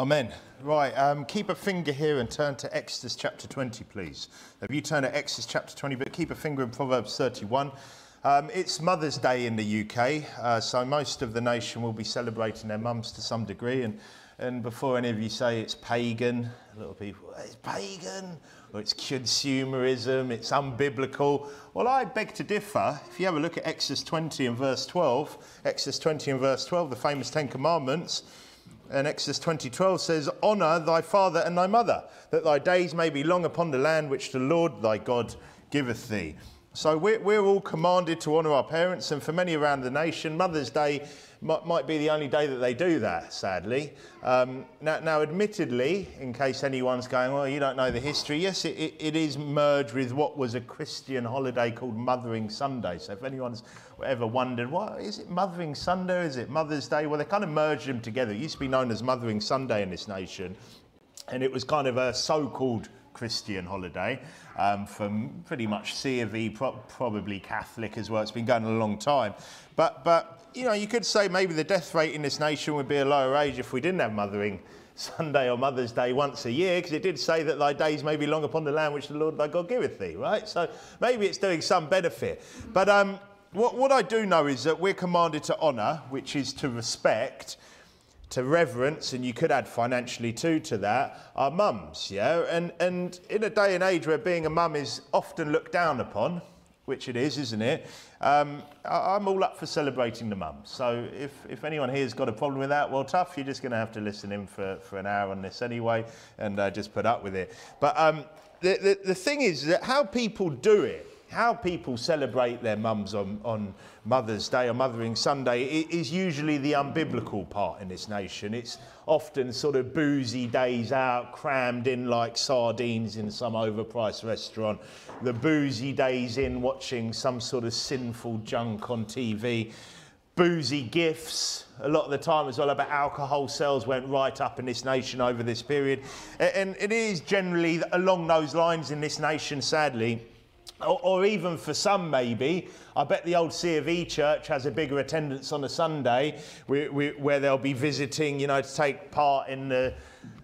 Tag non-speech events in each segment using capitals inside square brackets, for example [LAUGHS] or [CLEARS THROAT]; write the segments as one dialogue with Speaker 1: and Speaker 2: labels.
Speaker 1: Amen. Right, um, keep a finger here and turn to Exodus chapter 20, please. If you turn to Exodus chapter 20, but keep a finger in Proverbs 31. Um, it's Mother's Day in the UK, uh, so most of the nation will be celebrating their mums to some degree. And, and before any of you say it's pagan, a lot of people, it's pagan, or it's consumerism, it's unbiblical. Well, I beg to differ. If you have a look at Exodus 20 and verse 12, Exodus 20 and verse 12, the famous Ten Commandments, and Exodus 20:12 says, "Honor thy father and thy mother, that thy days may be long upon the land which the Lord thy God giveth thee." So we're, we're all commanded to honour our parents, and for many around the nation, Mother's Day might, might be the only day that they do that, sadly. Um, now, now, admittedly, in case anyone's going, well, you don't know the history, yes, it, it, it is merged with what was a Christian holiday called Mothering Sunday. So if anyone's ever wondered, what is it Mothering Sunday? Is it Mother's Day? Well, they kind of merged them together. It used to be known as Mothering Sunday in this nation, and it was kind of a so-called Christian holiday um, from pretty much C of E, pro- probably Catholic as well. It's been going a long time. But, but, you know, you could say maybe the death rate in this nation would be a lower age if we didn't have Mothering [LAUGHS] Sunday or Mother's Day once a year, because it did say that thy days may be long upon the land which the Lord thy God giveth thee, right? So maybe it's doing some benefit. But um, what, what I do know is that we're commanded to honour, which is to respect, to reverence, and you could add financially too to that, our mums, yeah? And, and in a day and age where being a mum is often looked down upon, which it is, isn't it? Um, I, I'm all up for celebrating the mums. So if, if anyone here's got a problem with that, well, tough, you're just going to have to listen in for, for an hour on this anyway and uh, just put up with it. But um, the, the, the thing is that how people do it, how people celebrate their mums on, on Mother's Day or Mothering Sunday is usually the unbiblical part in this nation. It's often sort of boozy days out, crammed in like sardines in some overpriced restaurant. The boozy days in watching some sort of sinful junk on TV. Boozy gifts, a lot of the time as well, about alcohol sales went right up in this nation over this period. And it is generally along those lines in this nation, sadly or, or, even for some, maybe. I bet the old C of E church has a bigger attendance on a Sunday where, where they'll be visiting, you know, to take part in the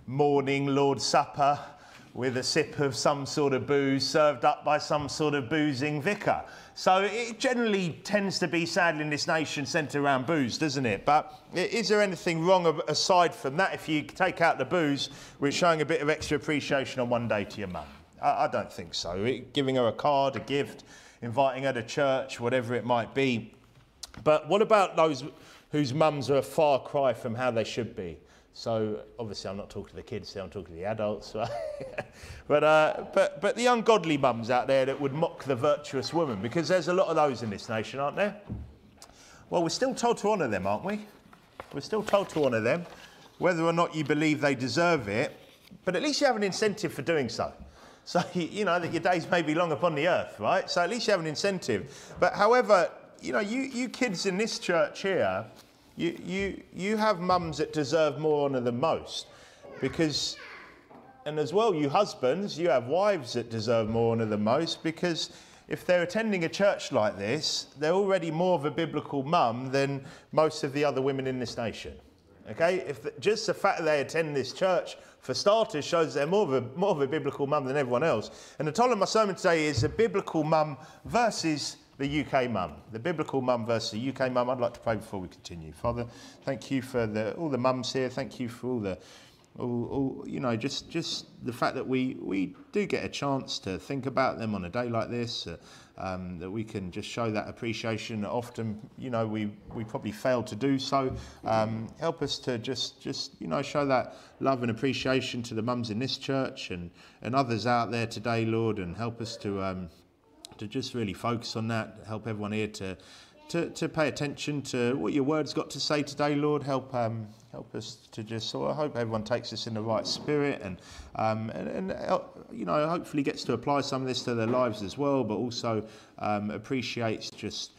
Speaker 1: morning Lord's Supper with a sip of some sort of booze served up by some sort of boozing vicar. So it generally tends to be, sadly, in this nation centred around booze, doesn't it? But is there anything wrong aside from that if you take out the booze with showing a bit of extra appreciation on one day to your mum? I, I don't think so. It, giving her a card, a gift, inviting her to church, whatever it might be. But what about those whose mums are a far cry from how they should be? So obviously, I'm not talking to the kids here, I'm talking to the adults. [LAUGHS] But, uh, but, but the ungodly mums out there that would mock the virtuous woman, because there's a lot of those in this nation, aren't there? Well, we're still told to honour them, aren't we? We're still told to honour them, whether or not you believe they deserve it, but at least you have an incentive for doing so. So, [LAUGHS] you know, that your days may be long upon the earth, right? So at least you have an incentive. But however, you know, you, you kids in this church here, you, you, you have mums that deserve more honour than most. Because, and as well, you husbands, you have wives that deserve more honour than most because if they're attending a church like this, they're already more of a biblical mum than most of the other women in this nation. Okay? If the, just the fact that they attend this church for starters, shows they're more of a, more of a biblical mum than everyone else. And the title of my sermon today is a biblical mum versus the UK mum. The biblical mum versus the UK mum. I'd like to pray before we continue. Father, thank you for the, all the mums here. Thank you for all the all, all, you know, just just the fact that we we do get a chance to think about them on a day like this, uh, um, that we can just show that appreciation. Often, you know, we we probably fail to do so. Um, help us to just just you know show that love and appreciation to the mums in this church and and others out there today, Lord, and help us to um, to just really focus on that. Help everyone here to to, to pay attention to what your word's got to say today, Lord. Help um, help us to just so I hope everyone takes this in the right spirit and, um, and, and uh, you know, hopefully gets to apply some of this to their lives as well, but also um, appreciates just,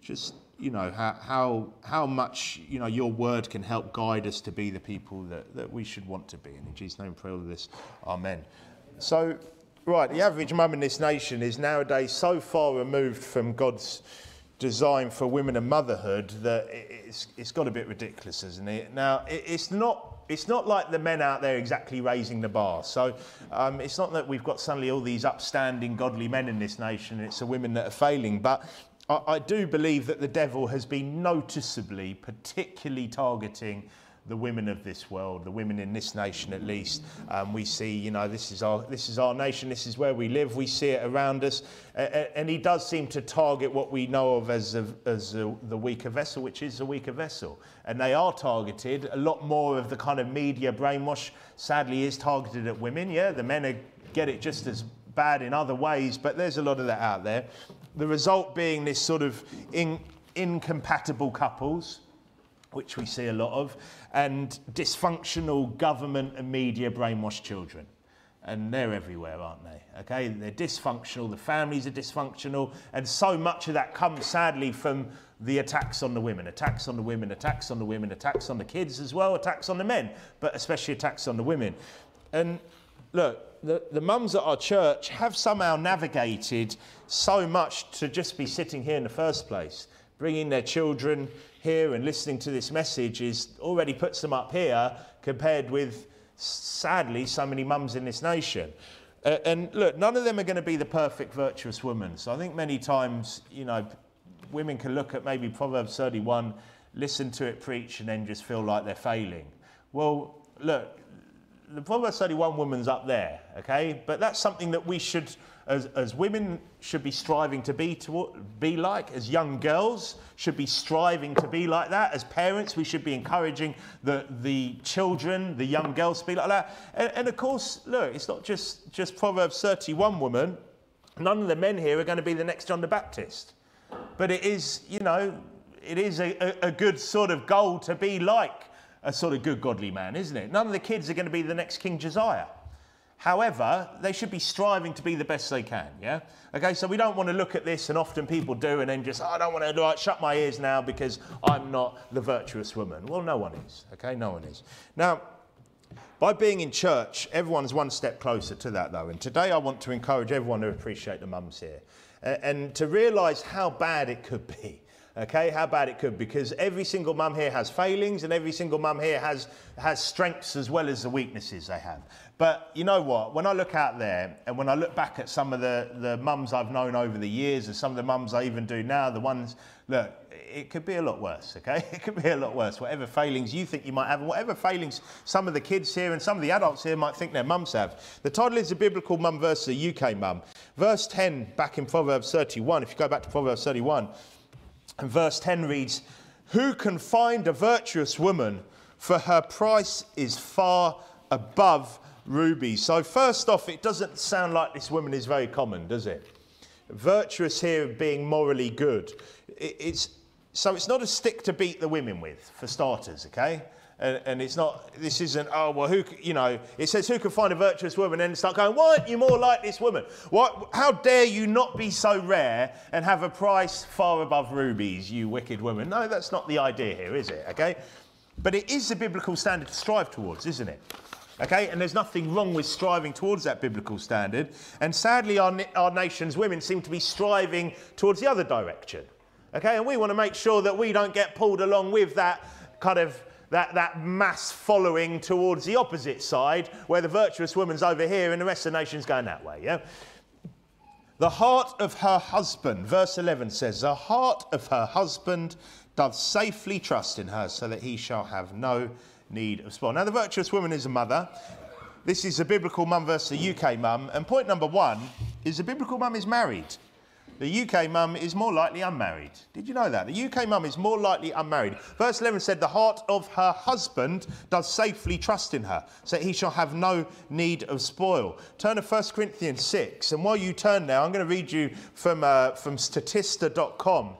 Speaker 1: just you know, how, how, how much, you know, your word can help guide us to be the people that, that we should want to be. And in Jesus' name, pray all of this. Amen. So, right, the average mum in this nation is nowadays so far removed from God's designed for women and motherhood that it's, it's got a bit ridiculous, isn't it? Now, it's not it's not like the men out there exactly raising the bar. So um, it's not that we've got suddenly all these upstanding, godly men in this nation. It's the women that are failing. But I, I do believe that the devil has been noticeably, particularly targeting the women of this world, the women in this nation at least. Um, we see, you know, this is our this is our nation, this is where we live. We see it around us, and he does seem to target what we know of as a, as a, the weaker vessel, which is a weaker vessel. And they are targeted. A lot more of the kind of media brainwash, sadly, is targeted at women. Yeah, the men are, get it just as bad in other ways, but there's a lot of that out there. The result being this sort of in, incompatible couples which we see a lot of, and dysfunctional government and media brainwashed children. And they're everywhere, aren't they? Okay, they're dysfunctional, the families are dysfunctional, and so much of that comes sadly from the attacks on the women, attacks on the women, attacks on the women, attacks on the kids as well, attacks on the men, but especially attacks on the women. And look, the, the mums at our church have somehow navigated so much to just be sitting here in the first place, bringing their children here and listening to this message is already puts them up here compared with, sadly, so many mums in this nation. Uh, and look, none of them are going to be the perfect virtuous woman. So I think many times, you know, women can look at maybe Proverbs 31, listen to it preach, and then just feel like they're failing. Well, look, the Proverbs 31 woman's up there, okay? But that's something that we should as, as women should be striving to be, to be like, as young girls should be striving to be like that, as parents we should be encouraging the, the children, the young girls to be like that. And, and of course, look, it's not just, just Proverbs 31 woman. None of the men here are going to be the next John the Baptist. But it is, you know, it is a, a, a good sort of goal to be like a sort of good godly man, isn't it? None of the kids are going to be the next King Josiah. However, they should be striving to be the best they can, yeah? Okay, so we don't want to look at this, and often people do, and then just, oh, I don't want to like, shut my ears now because I'm not the virtuous woman. Well, no one is, okay? No one is. Now, by being in church, everyone's one step closer to that, though. And today I want to encourage everyone to appreciate the mums here and to realise how bad it could be okay, how bad it could, because every single mum here has failings and every single mum here has, has strengths as well as the weaknesses they have. But you know what? When I look out there and when I look back at some of the, the mums I've known over the years and some of the mums I even do now, the ones, look, it could be a lot worse, okay? [LAUGHS] It could be a lot worse. Whatever failings you think you might have, whatever failings some of the kids here and some of the adults here might think their mums have. The title is a biblical mum versus a UK mum. Verse 10 back in Proverbs 31, if you go back to Proverbs 31, and verse 10 reads, Who can find a virtuous woman? For her price is far above rubies. So, first off, it doesn't sound like this woman is very common, does it? Virtuous here being morally good. It's, so, it's not a stick to beat the women with, for starters, okay? And, and, it's not, this isn't, oh, well, who, you know, it says, who can find a virtuous woman? And start going, why aren't you more like this woman? What, how dare you not be so rare and have a price far above rubies, you wicked woman? No, that's not the idea here, is it? Okay? But it is a biblical standard to strive towards, isn't it? Okay, and there's nothing wrong with striving towards that biblical standard. And sadly, our, our nation's women seem to be striving towards the other direction. Okay, and we want to make sure that we don't get pulled along with that kind of that, that mass following towards the opposite side, where the virtuous woman's over here and the rest of the nation's going that way. Yeah? The heart of her husband, verse 11 says, The heart of her husband doth safely trust in her, so that he shall have no need of spoil. Now, the virtuous woman is a mother. This is a biblical mum versus a UK mum. And point number one is the biblical mum is married. The UK mum is more likely unmarried. Did you know that? The UK mum is more likely unmarried. Verse 11 said, The heart of her husband does safely trust in her, so he shall have no need of spoil. Turn to 1 Corinthians 6. And while you turn now, I'm going to read you from, uh, from statista.com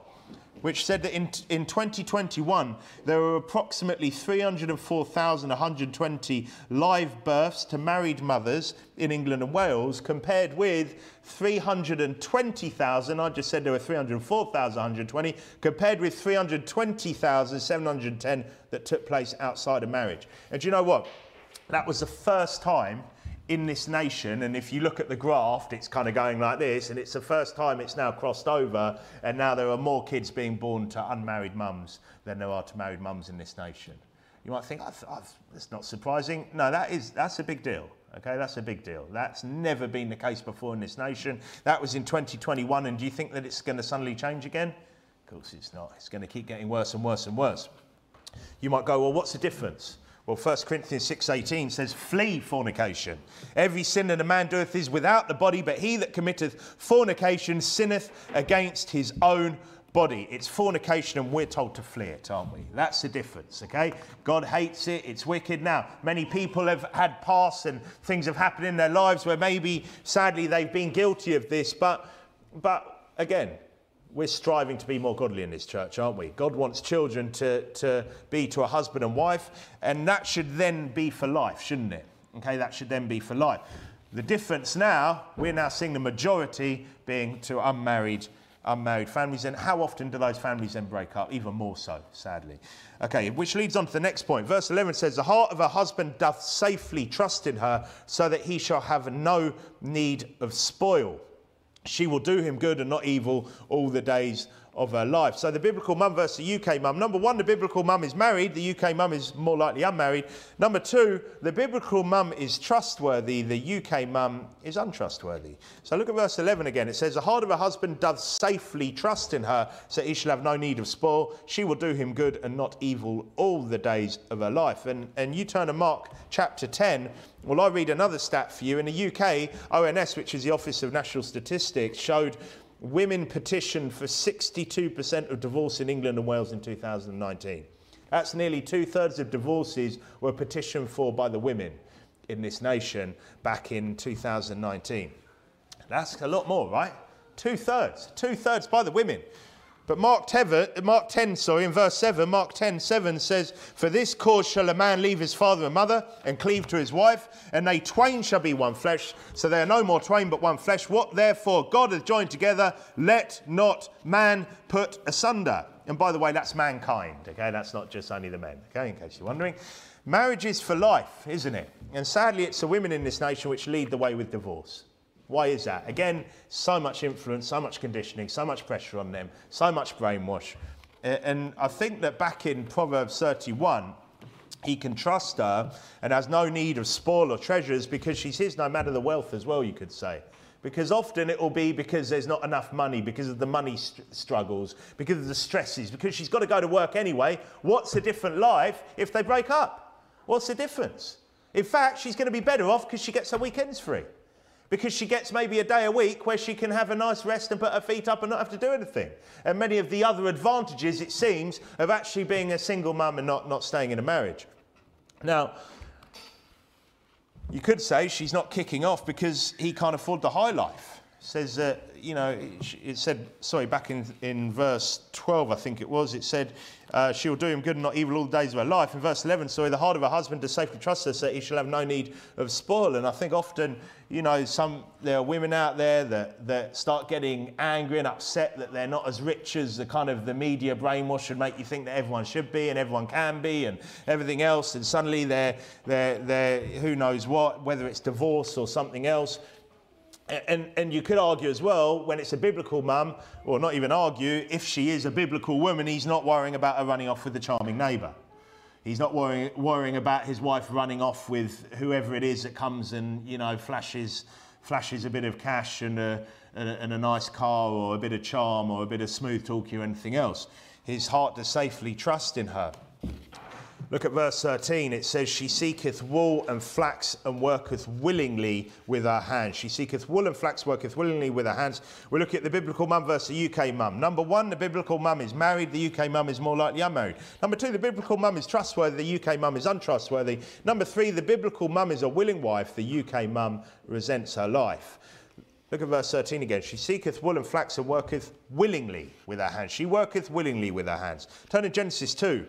Speaker 1: which said that in, in 2021 there were approximately 304,120 live births to married mothers in England and Wales, compared with 320,000. I just said there were 304,120, compared with 320,710 that took place outside of marriage. And do you know what? That was the first time in this nation, and if you look at the graph, it's kind of going like this, and it's the first time it's now crossed over, and now there are more kids being born to unmarried mums than there are to married mums in this nation. You might think, I've, I've, that's not surprising. No, that is, that's a big deal. Okay, that's a big deal. That's never been the case before in this nation. That was in 2021, and do you think that it's going to suddenly change again? Of course it's not. It's going to keep getting worse and worse and worse. You might go, well, what's the difference? Well, 1 Corinthians 6.18 says, Flee fornication. Every sin that a man doeth is without the body, but he that committeth fornication sinneth against his own body. It's fornication, and we're told to flee it, aren't we? That's the difference, okay? God hates it, it's wicked. Now, many people have had past and things have happened in their lives where maybe, sadly, they've been guilty of this, but, but again, we're striving to be more godly in this church, aren't we? God wants children to, to be to a husband and wife, and that should then be for life, shouldn't it? Okay, that should then be for life. The difference now, we're now seeing the majority being to unmarried unmarried families, and how often do those families then break up? Even more so, sadly. Okay, which leads on to the next point. Verse 11 says, The heart of a husband doth safely trust in her, so that he shall have no need of spoil. She will do him good and not evil all the days of her life. So the biblical mum versus the UK mum. Number one, the biblical mum is married. The UK mum is more likely unmarried. Number two, the biblical mum is trustworthy. The UK mum is untrustworthy. So look at verse 11 again. It says, The heart of a husband doth safely trust in her, so he shall have no need of spoil. She will do him good and not evil all the days of her life. And, and you turn to Mark chapter 10. Well, I read another stat for you. In the UK, ONS, which is the Office of National Statistics, showed women petitioned for 62% of divorce in England and Wales in 2019. That's nearly two thirds of divorces were petitioned for by the women in this nation back in 2019. That's a lot more, right? Two thirds, two thirds by the women. But Mark 10, Mark 10, sorry, in verse 7, Mark 10, 7 says, For this cause shall a man leave his father and mother and cleave to his wife, and they twain shall be one flesh. So they are no more twain but one flesh. What therefore God hath joined together, let not man put asunder. And by the way, that's mankind, okay? That's not just only the men, okay? In case you're wondering. Marriage is for life, isn't it? And sadly, it's the women in this nation which lead the way with divorce. Why is that? Again, so much influence, so much conditioning, so much pressure on them, so much brainwash. And I think that back in Proverbs 31, he can trust her and has no need of spoil or treasures because she's his no matter the wealth as well, you could say. Because often it will be because there's not enough money, because of the money st- struggles, because of the stresses, because she's got to go to work anyway. What's a different life if they break up? What's the difference? In fact, she's going to be better off because she gets her weekends free because she gets maybe a day a week where she can have a nice rest and put her feet up and not have to do anything. And many of the other advantages, it seems, of actually being a single mum and not, not staying in a marriage. Now, you could say she's not kicking off because he can't afford the high life. Says that, you know, it said, sorry, back in, in verse 12, I think it was, it said, uh, she will do him good and not evil all the days of her life. In verse 11, sorry, the heart of her husband does safely trust her, so he shall have no need of spoil. And I think often, you know, some there are women out there that, that start getting angry and upset that they're not as rich as the kind of the media brainwash should make you think that everyone should be and everyone can be and everything else. And suddenly they're, they're, they're who knows what, whether it's divorce or something else. And, and you could argue as well, when it's a biblical mum, or not even argue, if she is a biblical woman, he's not worrying about her running off with the charming neighbour. He's not worrying, worrying about his wife running off with whoever it is that comes and, you know, flashes, flashes a bit of cash and a, and a, and a nice car or a bit of charm or a bit of smooth talking or anything else. His heart does safely trust in her. Look at verse 13. It says, She seeketh wool and flax and worketh willingly with her hands. She seeketh wool and flax, worketh willingly with her hands. We look at the biblical mum versus the UK mum. Number one, the biblical mum is married. The UK mum is more likely unmarried. Number two, the biblical mum is trustworthy. The UK mum is untrustworthy. Number three, the biblical mum is a willing wife. The UK mum resents her life. Look at verse 13 again. She seeketh wool and flax and worketh willingly with her hands. She worketh willingly with her hands. Turn to Genesis 2.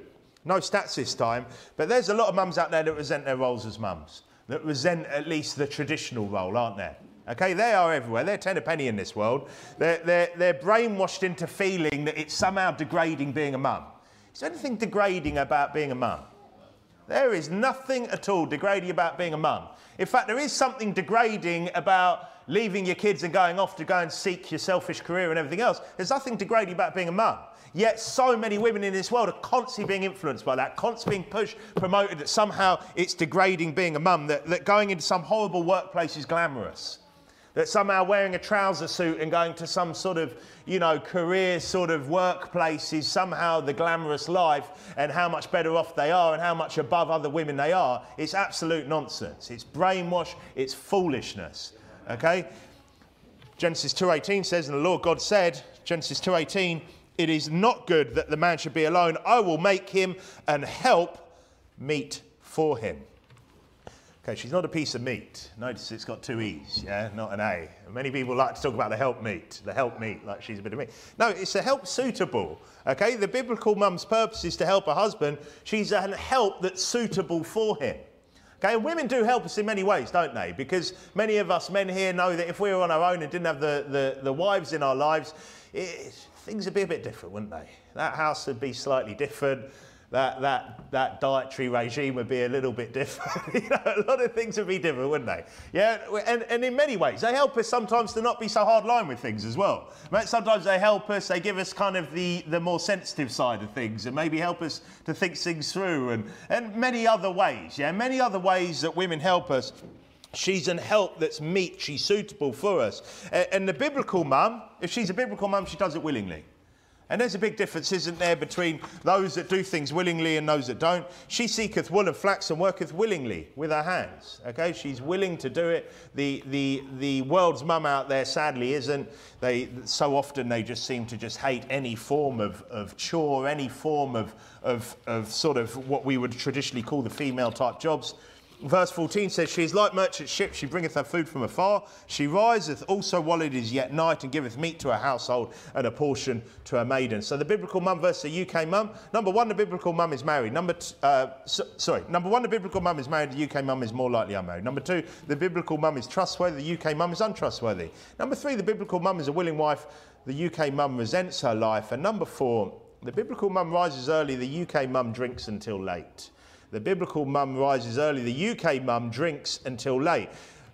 Speaker 1: No stats this time, but there's a lot of mums out there that resent their roles as mums, that resent at least the traditional role, aren't there? Okay, they are everywhere. They're ten a penny in this world. They're, they're, they're brainwashed into feeling that it's somehow degrading being a mum. Is there anything degrading about being a mum? There is nothing at all degrading about being a mum. In fact, there is something degrading about leaving your kids and going off to go and seek your selfish career and everything else. There's nothing degrading about being a mum. Yet so many women in this world are constantly being influenced by that, constantly being pushed, promoted that somehow it's degrading being a mum, that, that going into some horrible workplace is glamorous that somehow wearing a trouser suit and going to some sort of, you know, career sort of workplace is somehow the glamorous life and how much better off they are and how much above other women they are. It's absolute nonsense. It's brainwash, it's foolishness. Okay? Genesis 2:18 says, and the Lord God said, Genesis 2:18, it is not good that the man should be alone. I will make him and help meet for him. Okay, she's not a piece of meat. Notice it's got two E's, yeah, not an A. Many people like to talk about the help meat, the help meat, like she's a bit of meat. No, it's a help suitable. Okay, the biblical mum's purpose is to help her husband. She's a help that's suitable for him. Okay, and women do help us in many ways, don't they? Because many of us men here know that if we were on our own and didn't have the, the, the wives in our lives, it, things would be a bit different, wouldn't they? That house would be slightly different that, that, that dietary regime would be a little bit different. [LAUGHS] you know, a lot of things would be different, wouldn't they? Yeah, and, and in many ways, they help us sometimes to not be so hard line with things as well. Sometimes they help us, they give us kind of the, the more sensitive side of things and maybe help us to think things through and, and many other ways, yeah, many other ways that women help us. She's an help that's meet, she's suitable for us. And the biblical mum, if she's a biblical mum, she does it willingly. And there's a big difference, isn't there, between those that do things willingly and those that don't. She seeketh wool and flax and worketh willingly with her hands. Okay, she's willing to do it. The, the, the world's mum out there sadly isn't. They, so often they just seem to just hate any form of, of chore, any form of, of, of sort of what we would traditionally call the female type jobs. Verse 14 says, She is like merchant ships, she bringeth her food from afar. She riseth also while it is yet night, and giveth meat to her household and a portion to her maidens. So the biblical mum versus the UK mum. Number one, the biblical mum is married. Number t- uh, so, sorry, number one, the biblical mum is married. The UK mum is more likely unmarried. Number two, the biblical mum is trustworthy. The UK mum is untrustworthy. Number three, the biblical mum is a willing wife. The UK mum resents her life. And number four, the biblical mum rises early. The UK mum drinks until late. The biblical mum rises early, the UK mum drinks until late.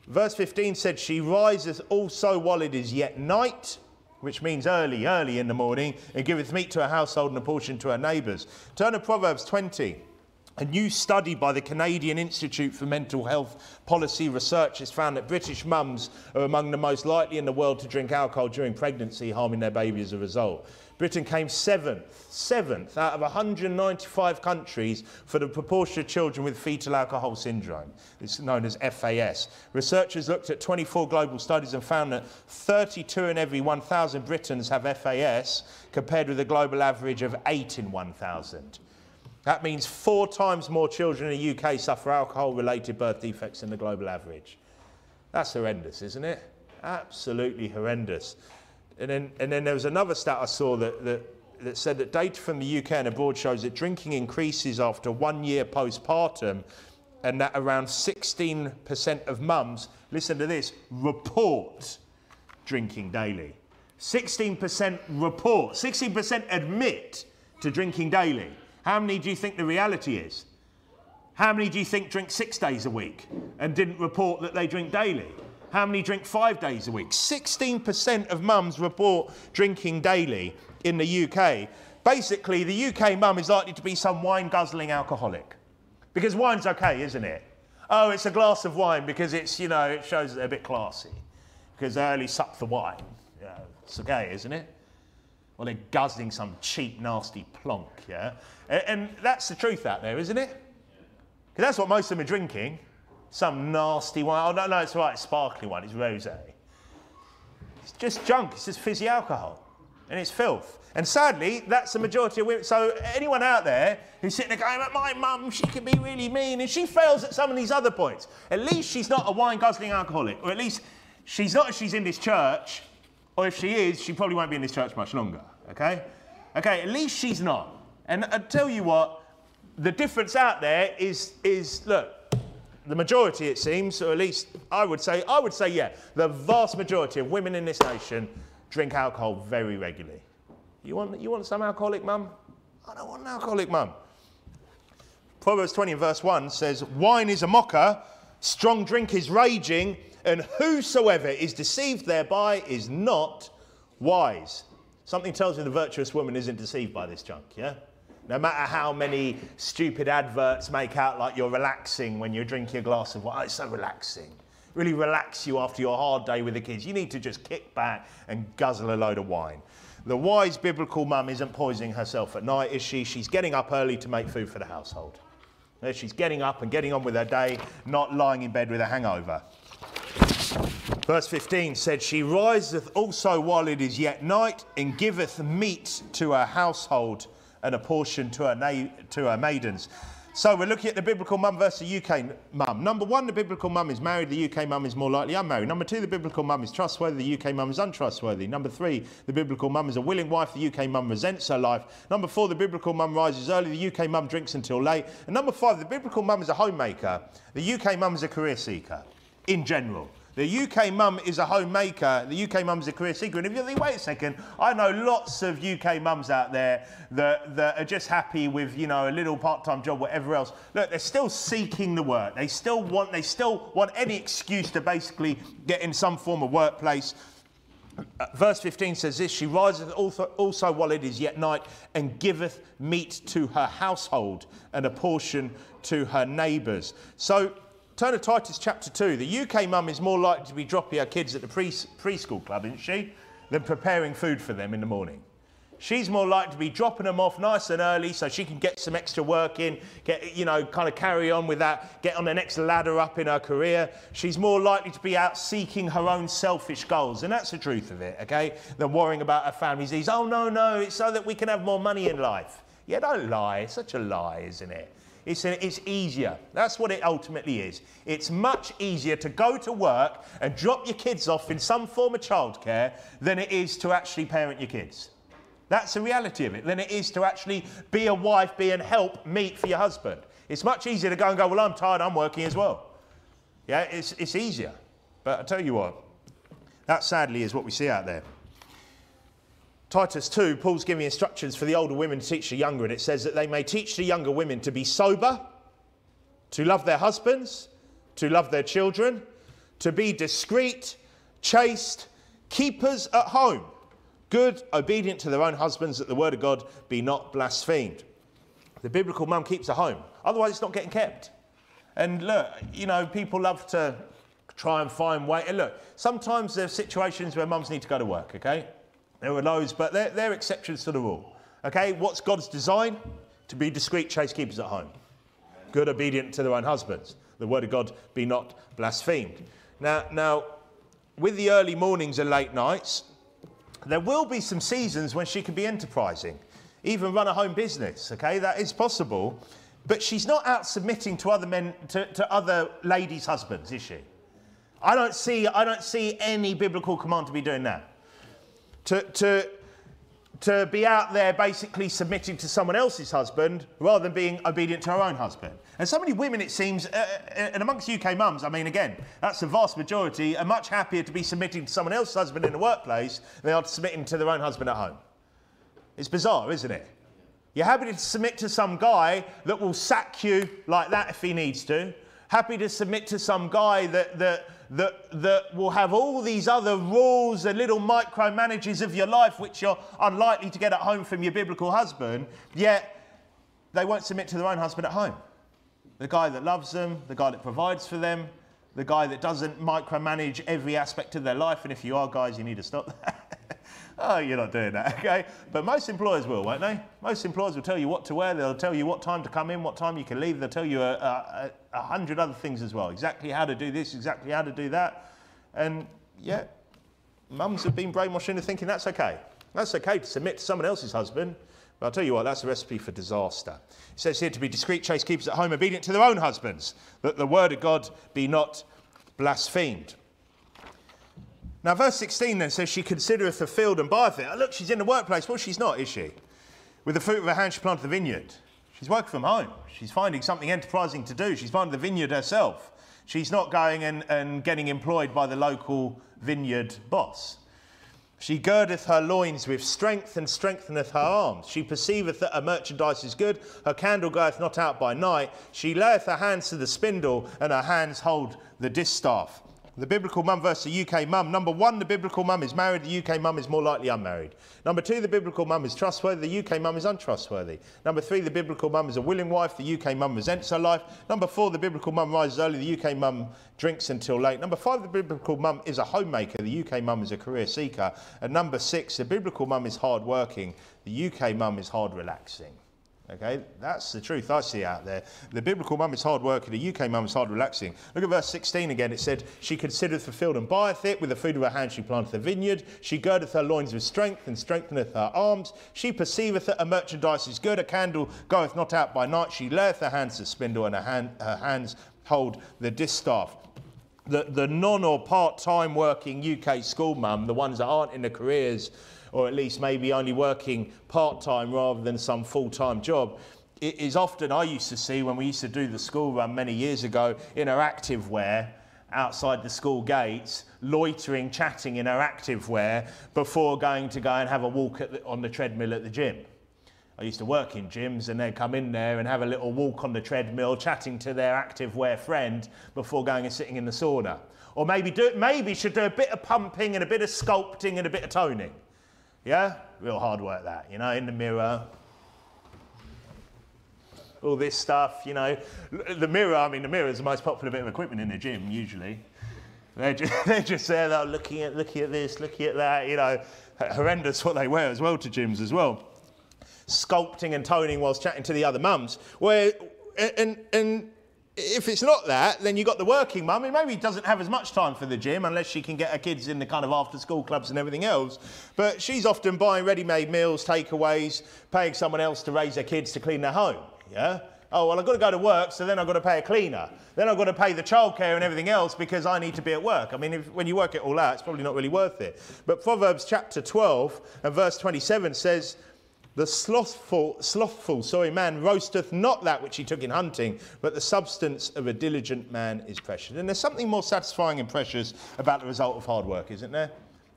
Speaker 1: Verse 15 said, She riseth also while it is yet night, which means early, early in the morning, and giveth meat to her household and a portion to her neighbours. Turn to Proverbs 20. A new study by the Canadian Institute for Mental Health Policy Research has found that British mums are among the most likely in the world to drink alcohol during pregnancy, harming their baby as a result. Britain came seventh, seventh out of 195 countries for the proportion of children with fetal alcohol syndrome. It's known as FAS. Researchers looked at 24 global studies and found that 32 in every 1,000 Britons have FAS, compared with a global average of 8 in 1,000. That means four times more children in the UK suffer alcohol related birth defects than the global average. That's horrendous, isn't it? Absolutely horrendous. And then, and then there was another stat I saw that, that, that said that data from the UK and abroad shows that drinking increases after one year postpartum and that around 16% of mums, listen to this, report drinking daily. 16% report, 16% admit to drinking daily. How many do you think the reality is? How many do you think drink six days a week and didn't report that they drink daily? How many drink five days a week? 16% of mums report drinking daily in the UK. Basically, the UK mum is likely to be some wine guzzling alcoholic. Because wine's okay, isn't it? Oh, it's a glass of wine because it's, you know, it shows that they're a bit classy. Because they only sup the wine. Yeah, it's okay, isn't it? Well, they're guzzling some cheap, nasty plonk, yeah? And, and that's the truth out there, isn't it? Because that's what most of them are drinking some nasty wine. Oh, no, no, it's right, sparkling one, it's rosé. It's just junk, it's just fizzy alcohol, and it's filth. And sadly, that's the majority of women. So anyone out there who's sitting there going, my mum, she can be really mean, and she fails at some of these other points. At least she's not a wine guzzling alcoholic, or at least she's not if she's in this church, or if she is, she probably won't be in this church much longer. Okay? Okay, at least she's not. And I tell you what, the difference out there is, is look, the majority, it seems, or at least I would say, I would say, yeah, the vast majority of women in this nation drink alcohol very regularly. You want, you want some alcoholic mum? I don't want an alcoholic mum. Proverbs 20 and verse 1 says, Wine is a mocker, strong drink is raging, and whosoever is deceived thereby is not wise. Something tells me the virtuous woman isn't deceived by this junk, yeah? No matter how many stupid adverts make out like you're relaxing when you're drinking a glass of wine, oh, it's so relaxing. Really relax you after your hard day with the kids. You need to just kick back and guzzle a load of wine. The wise biblical mum isn't poisoning herself at night, is she? She's getting up early to make food for the household. She's getting up and getting on with her day, not lying in bed with a hangover. Verse 15 said, She riseth also while it is yet night, and giveth meat to her household and a portion to her, na- to her maidens. So we're looking at the biblical mum versus the UK mum. Number one, the biblical mum is married, the UK mum is more likely unmarried. Number two, the biblical mum is trustworthy, the UK mum is untrustworthy. Number three, the biblical mum is a willing wife, the UK mum resents her life. Number four, the biblical mum rises early, the UK mum drinks until late. And number five, the biblical mum is a homemaker, the UK mum is a career seeker in general. The UK mum is a homemaker. The UK mum is a career seeker. And if you think, wait a second, I know lots of UK mums out there that, that are just happy with, you know, a little part-time job, whatever else. Look, they're still seeking the work. They still want, they still want any excuse to basically get in some form of workplace. Uh, verse 15 says this She riseth also, also while it is yet night and giveth meat to her household and a portion to her neighbours. So Turn to Titus chapter 2. The UK mum is more likely to be dropping her kids at the pre- preschool club, isn't she, than preparing food for them in the morning. She's more likely to be dropping them off nice and early so she can get some extra work in, get, you know, kind of carry on with that, get on the next ladder up in her career. She's more likely to be out seeking her own selfish goals. And that's the truth of it, okay? Than worrying about her family's needs. Oh, no, no, it's so that we can have more money in life. Yeah, don't lie. It's such a lie, isn't it? It's, it's easier. That's what it ultimately is. It's much easier to go to work and drop your kids off in some form of childcare than it is to actually parent your kids. That's the reality of it. Than it is to actually be a wife, be and help meet for your husband. It's much easier to go and go, well, I'm tired, I'm working as well. Yeah, it's, it's easier. But I tell you what, that sadly is what we see out there. Titus 2, Paul's giving instructions for the older women to teach the younger, and it says that they may teach the younger women to be sober, to love their husbands, to love their children, to be discreet, chaste, keepers at home, good, obedient to their own husbands, that the word of God be not blasphemed. The biblical mum keeps a home, otherwise, it's not getting kept. And look, you know, people love to try and find way. And look, sometimes there are situations where mums need to go to work, okay? There are loads, but they're, they're exceptions to the rule. Okay, what's God's design? To be discreet chase keepers at home. Good, obedient to their own husbands. The word of God be not blasphemed. Now, now, with the early mornings and late nights, there will be some seasons when she can be enterprising, even run a home business. Okay, that is possible. But she's not out submitting to other men, to, to other ladies' husbands, is she? I don't see, I don't see any biblical command to be doing that to, to, to be out there basically submitting to someone else's husband rather than being obedient to her own husband. And so many women, it seems, uh, uh and amongst UK mums, I mean, again, that's the vast majority, are much happier to be submitting to someone else's husband in the workplace than they are submitting to their own husband at home. It's bizarre, isn't it? You're happy to submit to some guy that will sack you like that if he needs to. Happy to submit to some guy that, that that, that will have all these other rules and little micromanages of your life, which you're unlikely to get at home from your biblical husband, yet they won't submit to their own husband at home. The guy that loves them, the guy that provides for them, the guy that doesn't micromanage every aspect of their life. And if you are guys, you need to stop that. [LAUGHS] oh, you're not doing that, [LAUGHS] okay? But most employers will, won't they? Most employers will tell you what to wear. They'll tell you what time to come in, what time you can leave. They'll tell you a, a, a hundred other things as well. Exactly how to do this, exactly how to do that. And yeah, mums have been brainwashed into thinking that's okay. That's okay to submit to someone else's husband. But I'll tell you what, that's a recipe for disaster. It says here to be discreet, chaste keepers at home, obedient to their own husbands, that the word of God be not blasphemed. Now, verse 16 then says, She considereth the field and buyeth it. Oh, look, she's in the workplace. Well, she's not, is she? With the fruit of her hand, she planted the vineyard. She's working from home. She's finding something enterprising to do. She's finding the vineyard herself. She's not going and, and getting employed by the local vineyard boss. She girdeth her loins with strength and strengtheneth her arms. She perceiveth that her merchandise is good. Her candle goeth not out by night. She layeth her hands to the spindle, and her hands hold the distaff. The biblical mum versus the UK mum. Number one, the biblical mum is married, the UK mum is more likely unmarried. Number two, the biblical mum is trustworthy, the UK mum is untrustworthy. Number three, the biblical mum is a willing wife, the UK mum resents her life. Number four, the biblical mum rises early, the UK mum drinks until late. Number five, the biblical mum is a homemaker, the UK mum is a career seeker. And number six, the biblical mum is hard working, the UK mum is hard relaxing. Okay, that's the truth I see out there. The biblical mum is hard working, the UK mum is hard relaxing. Look at verse 16 again. It said, She considereth field and buyeth it. With the fruit of her hand she planteth a vineyard. She girdeth her loins with strength and strengtheneth her arms. She perceiveth that her merchandise is good. A candle goeth not out by night. She layeth her hands to spindle and her, hand, her hands hold the distaff. The, the non or part time working UK school mum, the ones that aren't in the careers or at least maybe only working part time rather than some full time job, it is often I used to see when we used to do the school run many years ago in her active wear outside the school gates, loitering, chatting in her active wear before going to go and have a walk the, on the treadmill at the gym. I used to work in gyms and they'd come in there and have a little walk on the treadmill, chatting to their active wear friend before going and sitting in the sauna. Or maybe, do, maybe should do a bit of pumping and a bit of sculpting and a bit of toning. Yeah? Real hard work that, you know, in the mirror. All this stuff, you know. The mirror, I mean, the mirror is the most popular bit of equipment in the gym, usually. They're just, [LAUGHS] they're just there, they're looking at, looking at this, looking at that, you know. Horrendous what they wear as well to gyms as well. Sculpting and toning whilst chatting to the other mums. Where, and, and if it's not that, then you've got the working mum who maybe doesn't have as much time for the gym unless she can get her kids in the kind of after school clubs and everything else. But she's often buying ready made meals, takeaways, paying someone else to raise their kids to clean their home. Yeah? Oh, well, I've got to go to work, so then I've got to pay a cleaner. Then I've got to pay the childcare and everything else because I need to be at work. I mean, if, when you work it all out, it's probably not really worth it. But Proverbs chapter 12 and verse 27 says, the slothful, slothful, sorry, man roasteth not that which he took in hunting, but the substance of a diligent man is precious. And there's something more satisfying and precious about the result of hard work, isn't there?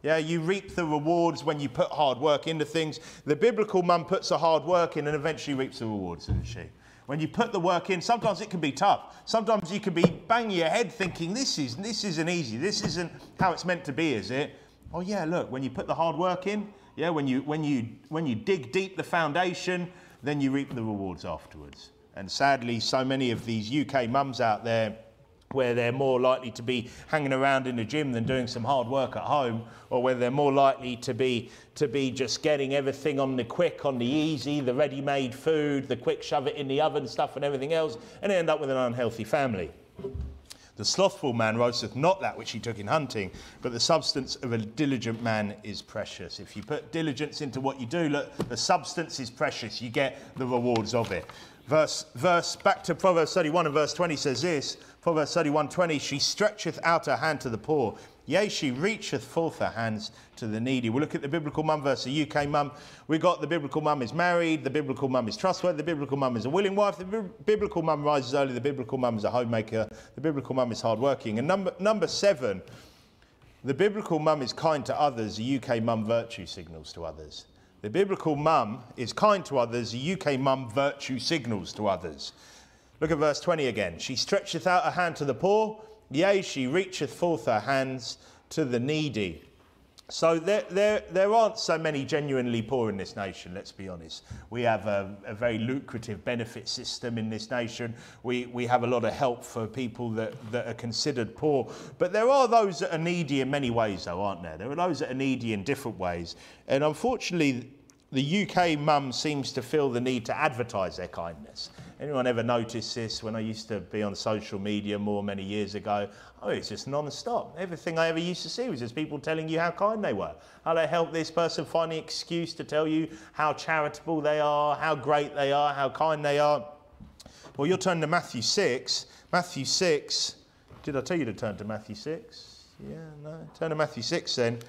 Speaker 1: Yeah, you reap the rewards when you put hard work into things. The biblical mum puts the hard work in and eventually reaps the rewards, doesn't she? When you put the work in, sometimes it can be tough. Sometimes you can be banging your head thinking, this, is, this isn't easy. This isn't how it's meant to be, is it? Oh, yeah, look, when you put the hard work in, yeah, when you, when, you, when you dig deep the foundation, then you reap the rewards afterwards. And sadly, so many of these UK mums out there, where they're more likely to be hanging around in the gym than doing some hard work at home, or where they're more likely to be, to be just getting everything on the quick, on the easy, the ready made food, the quick shove it in the oven stuff, and everything else, and end up with an unhealthy family. The slothful man roasteth not that which he took in hunting, but the substance of a diligent man is precious. If you put diligence into what you do, look, the substance is precious. You get the rewards of it. Verse, verse back to Proverbs 31 and verse 20 says this Proverbs 31 20, she stretcheth out her hand to the poor Yea, she reacheth forth her hands to the needy. We look at the biblical mum versus the UK mum. We got the biblical mum is married, the biblical mum is trustworthy, the biblical mum is a willing wife, the biblical mum rises early, the biblical mum is a homemaker, the biblical mum is hardworking. And number, number seven, the biblical mum is kind to others, the UK mum virtue signals to others. The biblical mum is kind to others, the UK mum virtue signals to others. Look at verse 20 again. She stretcheth out her hand to the poor Yea, she reacheth forth her hands to the needy. So there, there, there aren't so many genuinely poor in this nation, let's be honest. We have a, a, very lucrative benefit system in this nation. We, we have a lot of help for people that, that are considered poor. But there are those that are needy in many ways, though, aren't there? There are those that are needy in different ways. And unfortunately, the UK mum seems to feel the need to advertise their kindness. Anyone ever noticed this when I used to be on social media more many years ago? Oh, it's just non-stop. Everything I ever used to see was just people telling you how kind they were, how they helped this person find an excuse to tell you how charitable they are, how great they are, how kind they are. Well, you'll turn to Matthew 6. Matthew 6. Did I tell you to turn to Matthew 6? Yeah, no. Turn to Matthew 6 then.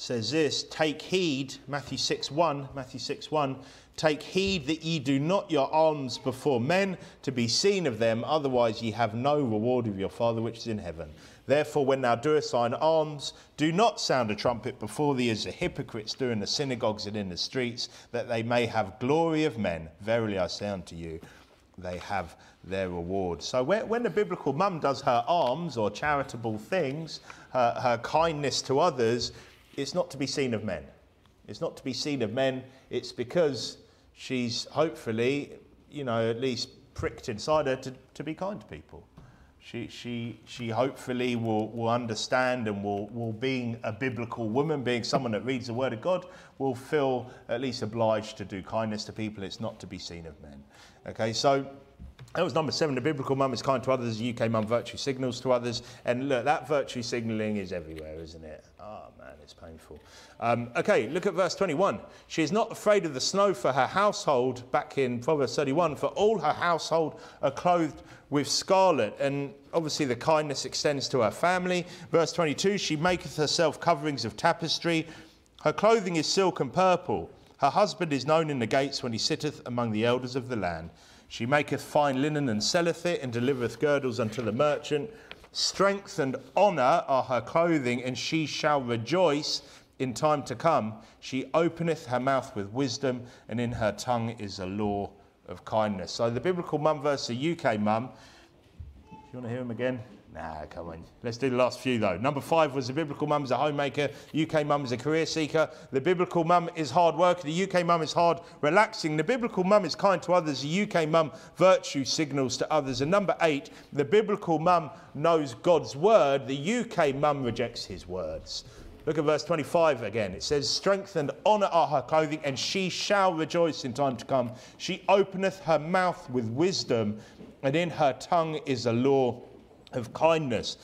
Speaker 1: Says this Take heed, Matthew 6 1, Matthew 6 1, take heed that ye do not your alms before men to be seen of them, otherwise ye have no reward of your Father which is in heaven. Therefore, when thou doest thine alms, do not sound a trumpet before thee as the hypocrites do in the synagogues and in the streets, that they may have glory of men. Verily I say unto you, they have their reward. So when, the biblical mum does her alms or charitable things, her, her kindness to others, it's not to be seen of men. It's not to be seen of men. It's because she's hopefully, you know, at least pricked inside her to, to be kind to people. She, she, she hopefully will, will understand and will, will, being a biblical woman, being someone that reads the Word of God, will feel at least obliged to do kindness to people. It's not to be seen of men. Okay, so that was number seven. The biblical mum is kind to others. The UK mum virtue signals to others. And look, that virtue signalling is everywhere, isn't it? Oh, man, it's painful. Um, okay, look at verse 21. She is not afraid of the snow for her household, back in Proverbs 31, for all her household are clothed with scarlet. And obviously, the kindness extends to her family. Verse 22 She maketh herself coverings of tapestry. Her clothing is silk and purple. Her husband is known in the gates when he sitteth among the elders of the land. She maketh fine linen and selleth it, and delivereth girdles unto the merchant. Strength and honour are her clothing, and she shall rejoice in time to come. She openeth her mouth with wisdom, and in her tongue is a law of kindness. So the biblical mum versus the UK mum. Do you want to hear them again? Nah, come on. Let's do the last few though. Number five was the biblical mum is a homemaker. UK mum is a career seeker. The biblical mum is hard worker. The UK mum is hard relaxing. The biblical mum is kind to others. The UK mum virtue signals to others. And number eight, the biblical mum knows God's word. The UK mum rejects his words. Look at verse 25 again. It says, Strength and honour are her clothing, and she shall rejoice in time to come. She openeth her mouth with wisdom, and in her tongue is a law of kindness.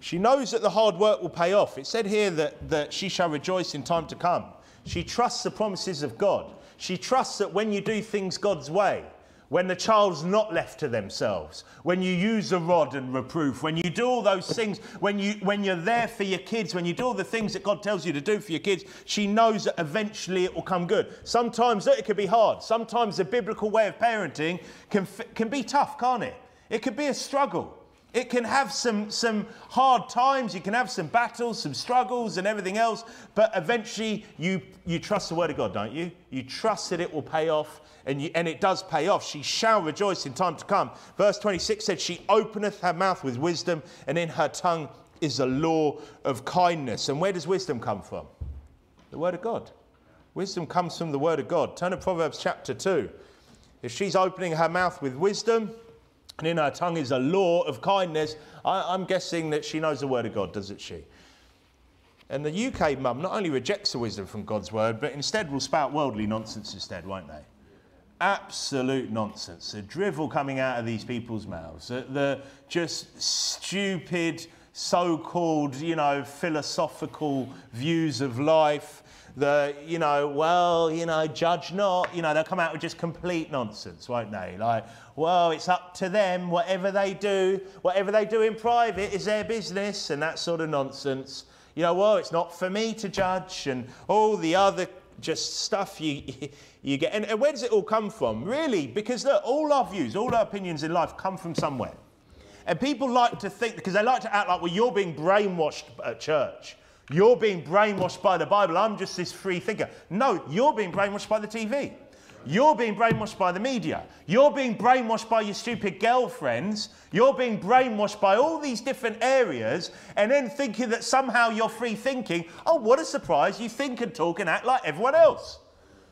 Speaker 1: She knows that the hard work will pay off. It said here that, that she shall rejoice in time to come. She trusts the promises of God. She trusts that when you do things God's way, when the child's not left to themselves, when you use a rod and reproof, when you do all those things, when, you, when you're there for your kids, when you do all the things that God tells you to do for your kids, she knows that eventually it will come good. Sometimes it can be hard. Sometimes the biblical way of parenting can, can be tough, can't it? It can be a struggle. It can have some, some hard times, you can have some battles, some struggles, and everything else, but eventually you, you trust the word of God, don't you? You trust that it will pay off, and, you, and it does pay off. She shall rejoice in time to come. Verse 26 said, She openeth her mouth with wisdom, and in her tongue is a law of kindness. And where does wisdom come from? The word of God. Wisdom comes from the word of God. Turn to Proverbs chapter 2. If she's opening her mouth with wisdom, and in her tongue is a law of kindness. I, am guessing that she knows the word of God, doesn't she? And the UK mum not only rejects the wisdom from God's word, but instead will spout worldly nonsense instead, won't they? Absolute nonsense. The drivel coming out of these people's mouths. The, the just stupid, so called, you know, philosophical views of life the, you know, well, you know, judge not, you know, they'll come out with just complete nonsense, won't they? Like, well, it's up to them, whatever they do, whatever they do in private is their business, and that sort of nonsense. You know, well, it's not for me to judge, and all the other just stuff you, [LAUGHS] you get. And, and where does it all come from? Really, because look, all our views, all our opinions in life come from somewhere. And people like to think, because they like to act like, well, you're being brainwashed at church. You're being brainwashed by the Bible. I'm just this free thinker. No, you're being brainwashed by the TV. You're being brainwashed by the media. You're being brainwashed by your stupid girlfriends. You're being brainwashed by all these different areas and then thinking that somehow you're free thinking. Oh, what a surprise. You think and talk and act like everyone else.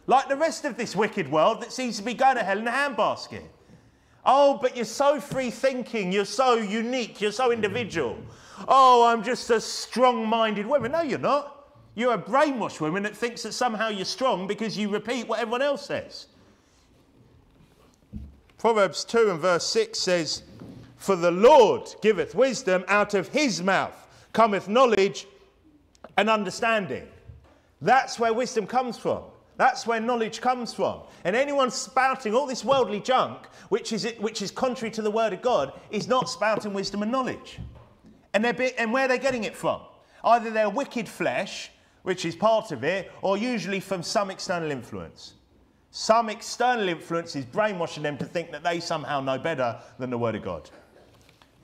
Speaker 1: Like the rest of this wicked world that seems to be going to hell in a handbasket. Oh, but you're so free thinking. You're so unique. You're so individual. Oh, I'm just a strong minded woman. No, you're not. You're a brainwashed woman that thinks that somehow you're strong because you repeat what everyone else says. Proverbs 2 and verse 6 says, For the Lord giveth wisdom, out of his mouth cometh knowledge and understanding. That's where wisdom comes from. That's where knowledge comes from. And anyone spouting all this worldly junk, which is, which is contrary to the word of God, is not spouting wisdom and knowledge. And, they're and where are they getting it from? Either their wicked flesh, which is part of it, or usually from some external influence. Some external influence is brainwashing them to think that they somehow know better than the Word of God.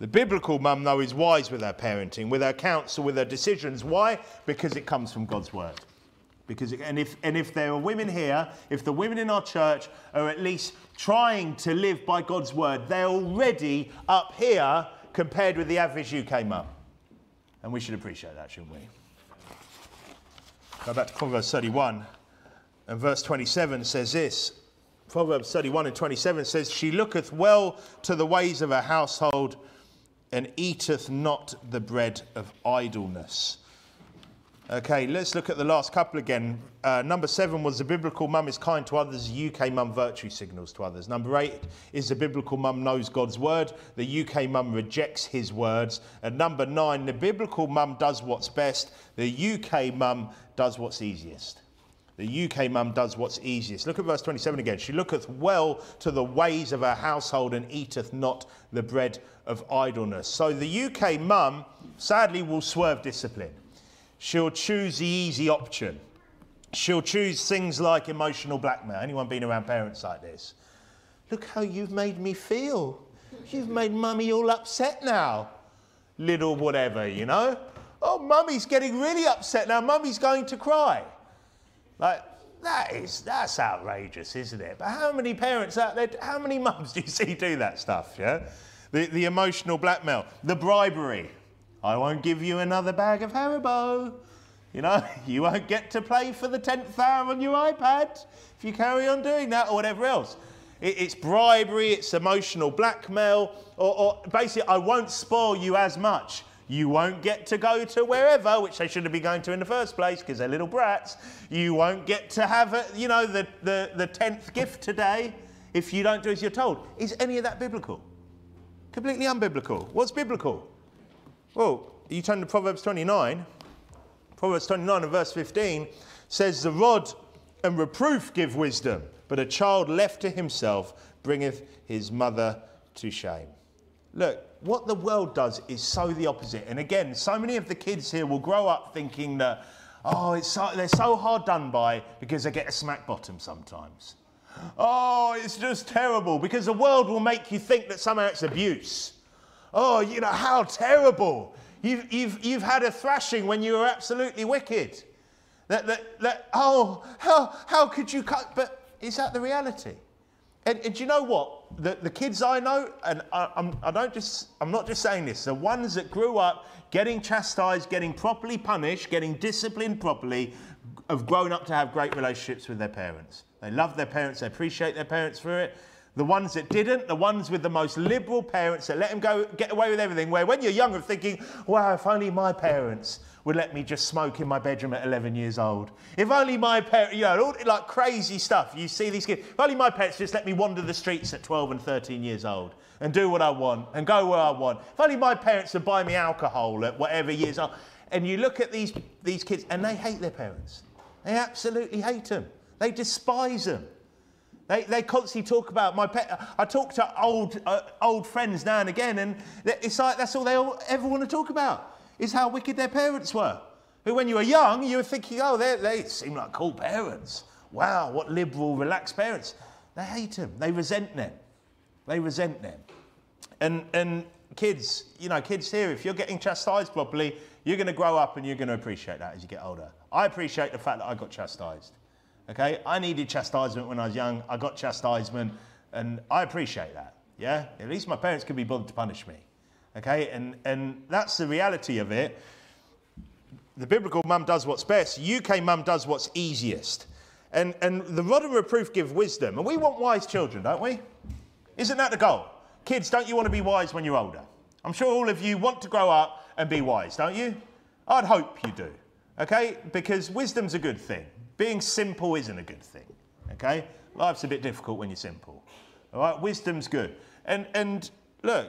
Speaker 1: The biblical mum, though, is wise with her parenting, with her counsel, with her decisions. Why? Because it comes from God's word. Because it, and if and if there are women here, if the women in our church are at least trying to live by God's word, they're already up here compared with the average UK mum. And we should appreciate that, shouldn't we? Go back to Proverbs 31, and verse 27 says this. Proverbs 31 and 27 says, She looketh well to the ways of her household and eateth not the bread of idleness. Okay, let's look at the last couple again. Uh, number seven was the biblical mum is kind to others, the UK mum virtue signals to others. Number eight is the biblical mum knows God's word, the UK mum rejects his words. And number nine, the biblical mum does what's best, the UK mum does what's easiest. The UK mum does what's easiest. Look at verse 27 again. She looketh well to the ways of her household and eateth not the bread of idleness. So the UK mum sadly will swerve discipline. She'll choose the easy option. She'll choose things like emotional blackmail. Anyone been around parents like this? Look how you've made me feel. You've made mummy all upset now. Little whatever, you know? Oh, mummy's getting really upset now. Mummy's going to cry. Like, that is, that's outrageous, isn't it? But how many parents out there, how many mums [LAUGHS] do you see do that stuff, yeah? The, the emotional blackmail, the bribery. I won't give you another bag of Haribo. You know, [LAUGHS] you won't get to play for the 10th hour on your iPad if you carry on doing that or whatever else. It, it's bribery, it's emotional blackmail, or, or basically, I won't spoil you as much. You won't get to go to wherever, which they shouldn't be going to in the first place because they're little brats. You won't get to have, a, you know, the, the, the 10th gift today if you don't do as you're told. Is any of that biblical? Completely unbiblical. What's biblical? Well, you turn to Proverbs 29. Proverbs 29 and verse 15 says, The rod and reproof give wisdom, but a child left to himself bringeth his mother to shame. Look, what the world does is so the opposite. And again, so many of the kids here will grow up thinking that, oh, it's so, they're so hard done by because they get a smack bottom sometimes. Oh, it's just terrible because the world will make you think that somehow it's abuse. Oh, you know, how terrible. You've, you've, you've had a thrashing when you were absolutely wicked. That, that, that, oh, how, how could you cut? But is that the reality? And, and do you know what? The, the kids I know, and I, I'm, I don't just, I'm not just saying this, the ones that grew up getting chastised, getting properly punished, getting disciplined properly, have grown up to have great relationships with their parents. They love their parents, they appreciate their parents for it. The ones that didn't, the ones with the most liberal parents that let them go get away with everything. Where when you're younger, thinking, wow, if only my parents would let me just smoke in my bedroom at 11 years old. If only my parents, you know, all, like crazy stuff. You see these kids. If only my parents just let me wander the streets at 12 and 13 years old and do what I want and go where I want. If only my parents would buy me alcohol at whatever years old. And you look at these, these kids and they hate their parents. They absolutely hate them. They despise them. They, they constantly talk about my pet. I talk to old, uh, old friends now and again, and it's like that's all they all, ever want to talk about is how wicked their parents were. Who, when you were young, you were thinking, oh, they seem like cool parents. Wow, what liberal, relaxed parents. They hate them. They resent them. They resent them. And, and kids, you know, kids here, if you're getting chastised properly, you're going to grow up and you're going to appreciate that as you get older. I appreciate the fact that I got chastised. Okay, I needed chastisement when I was young. I got chastisement, and I appreciate that. Yeah, at least my parents could be bothered to punish me. Okay, and and that's the reality of it. The biblical mum does what's best. UK mum does what's easiest. And and the rod and reproof give wisdom, and we want wise children, don't we? Isn't that the goal? Kids, don't you want to be wise when you're older? I'm sure all of you want to grow up and be wise, don't you? I'd hope you do. Okay, because wisdom's a good thing. Being simple isn't a good thing. Okay? Life's a bit difficult when you're simple. All right? Wisdom's good. And, and look,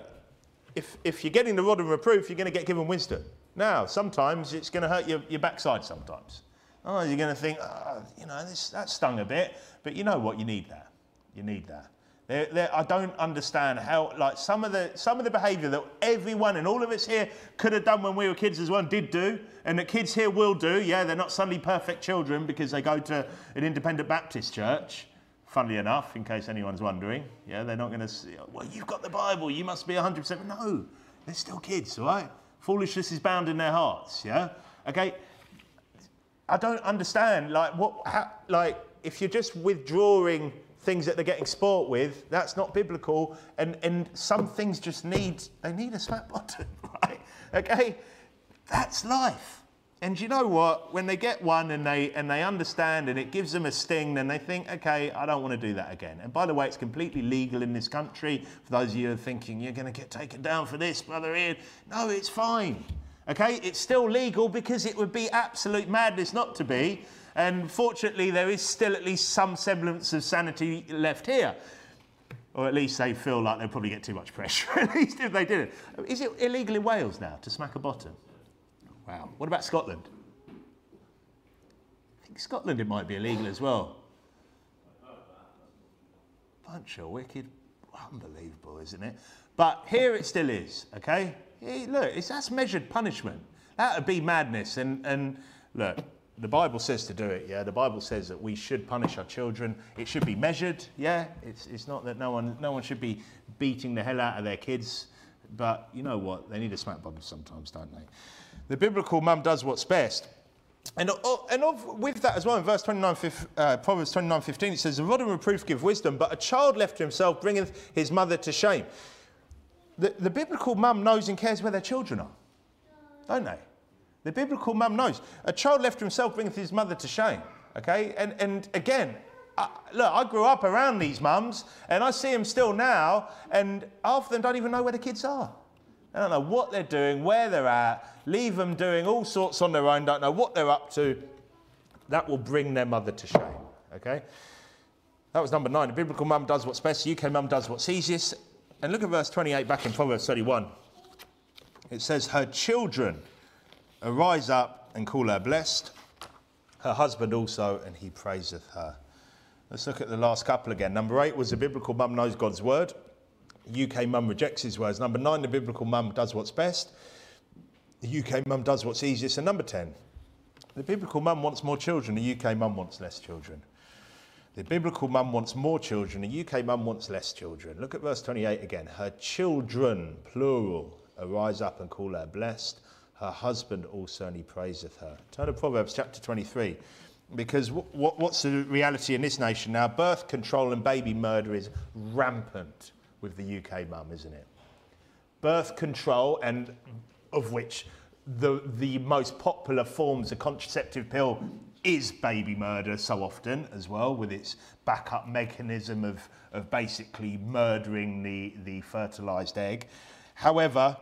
Speaker 1: if, if you're getting the rod of reproof, you're going to get given wisdom. Now, sometimes it's going to hurt your, your backside sometimes. Oh, you're going to think, oh, you know, this, that stung a bit. But you know what? You need that. You need that. They're, they're, I don't understand how, like, some of the some of the behaviour that everyone and all of us here could have done when we were kids as well, did do, and that kids here will do. Yeah, they're not suddenly perfect children because they go to an independent Baptist church. Funnily enough, in case anyone's wondering, yeah, they're not going to say, well, you've got the Bible, you must be 100%. No, They're still kids, all right? Foolishness is bound in their hearts, yeah? Okay? I don't understand, like, what, how, like, if you're just withdrawing things that they're getting sport with, that's not biblical. And, and some things just need, they need a smack button, [LAUGHS] right? Okay? That's life. And you know what? When they get one and they and they understand and it gives them a sting, then they think, okay, I don't want to do that again. And by the way, it's completely legal in this country. For those of you who are thinking you're going to get taken down for this, brother Ian, no, it's fine. Okay, it's still legal because it would be absolute madness not to be. And fortunately, there is still at least some semblance of sanity left here. Or at least they feel like they'll probably get too much pressure, [LAUGHS] at least if they did. Is it illegal in Wales now to smack a bottom? Wow. What about Scotland? I think Scotland it might be illegal as well. Bunch of wicked, unbelievable, isn't it? But here it still is, okay? Look, it's, that's measured punishment. That would be madness. And, and look, the Bible says to do it, yeah. The Bible says that we should punish our children. It should be measured, yeah. It's, it's not that no one, no one should be beating the hell out of their kids, but you know what? They need a smack bottom sometimes, don't they? The biblical mum does what's best. And, and of, with that as well, in verse 29, uh, Proverbs 29, 15, it says, A rod and reproof give wisdom, but a child left to himself bringeth his mother to shame. The, the biblical mum knows and cares where their children are, don't they? The biblical mum knows. A child left to himself bringeth his mother to shame. Okay? And, and again, I, look, I grew up around these mums and I see them still now, and half of them don't even know where the kids are. They don't know what they're doing, where they're at, leave them doing all sorts on their own, don't know what they're up to. That will bring their mother to shame. Okay? That was number nine. The biblical mum does what's best, the UK mum does what's easiest. And look at verse 28 back in Proverbs 31. It says, Her children Arise up and call her blessed, her husband also, and he praiseth her. Let's look at the last couple again. Number eight was the biblical mum knows God's word. UK mum rejects his words. Number nine, the biblical mum does what's best. The UK mum does what's easiest. And number 10, the biblical mum wants more children. The UK mum wants less children. The biblical mum wants more children. The UK mum wants less children. Look at verse 28 again. Her children, plural, arise up and call her blessed her husband also, and he praiseth her. Turn to Proverbs chapter 23. Because what's the reality in this nation now? Birth control and baby murder is rampant with the UK mum, isn't it? Birth control, and of which the, the most popular forms of contraceptive pill is baby murder so often as well, with its backup mechanism of, of basically murdering the, the fertilized egg. However,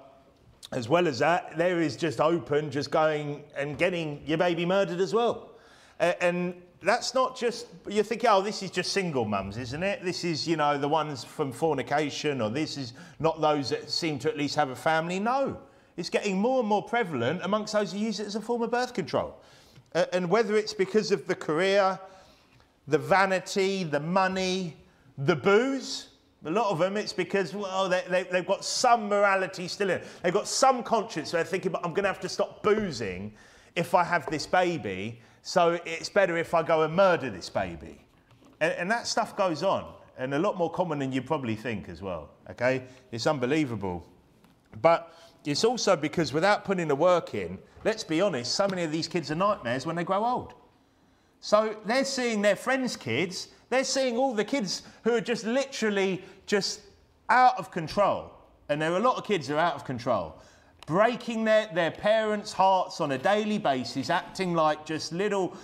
Speaker 1: as well as that, there is just open, just going and getting your baby murdered as well. Uh, and that's not just, you think, oh, this is just single mums, isn't it? This is, you know, the ones from fornication, or this is not those that seem to at least have a family. No, it's getting more and more prevalent amongst those who use it as a form of birth control. Uh, and whether it's because of the career, the vanity, the money, the booze, a lot of them, it's because, well, they, they, they've got some morality still in. They've got some conscience. Where they're thinking, but I'm going to have to stop boozing if I have this baby. So it's better if I go and murder this baby. And, and that stuff goes on. And a lot more common than you probably think as well. Okay? It's unbelievable. But it's also because without putting the work in, let's be honest, so many of these kids are nightmares when they grow old. So they're seeing their friends' kids they're seeing all the kids who are just literally just out of control. And there are a lot of kids who are out of control, breaking their, their parents' hearts on a daily basis, acting like just little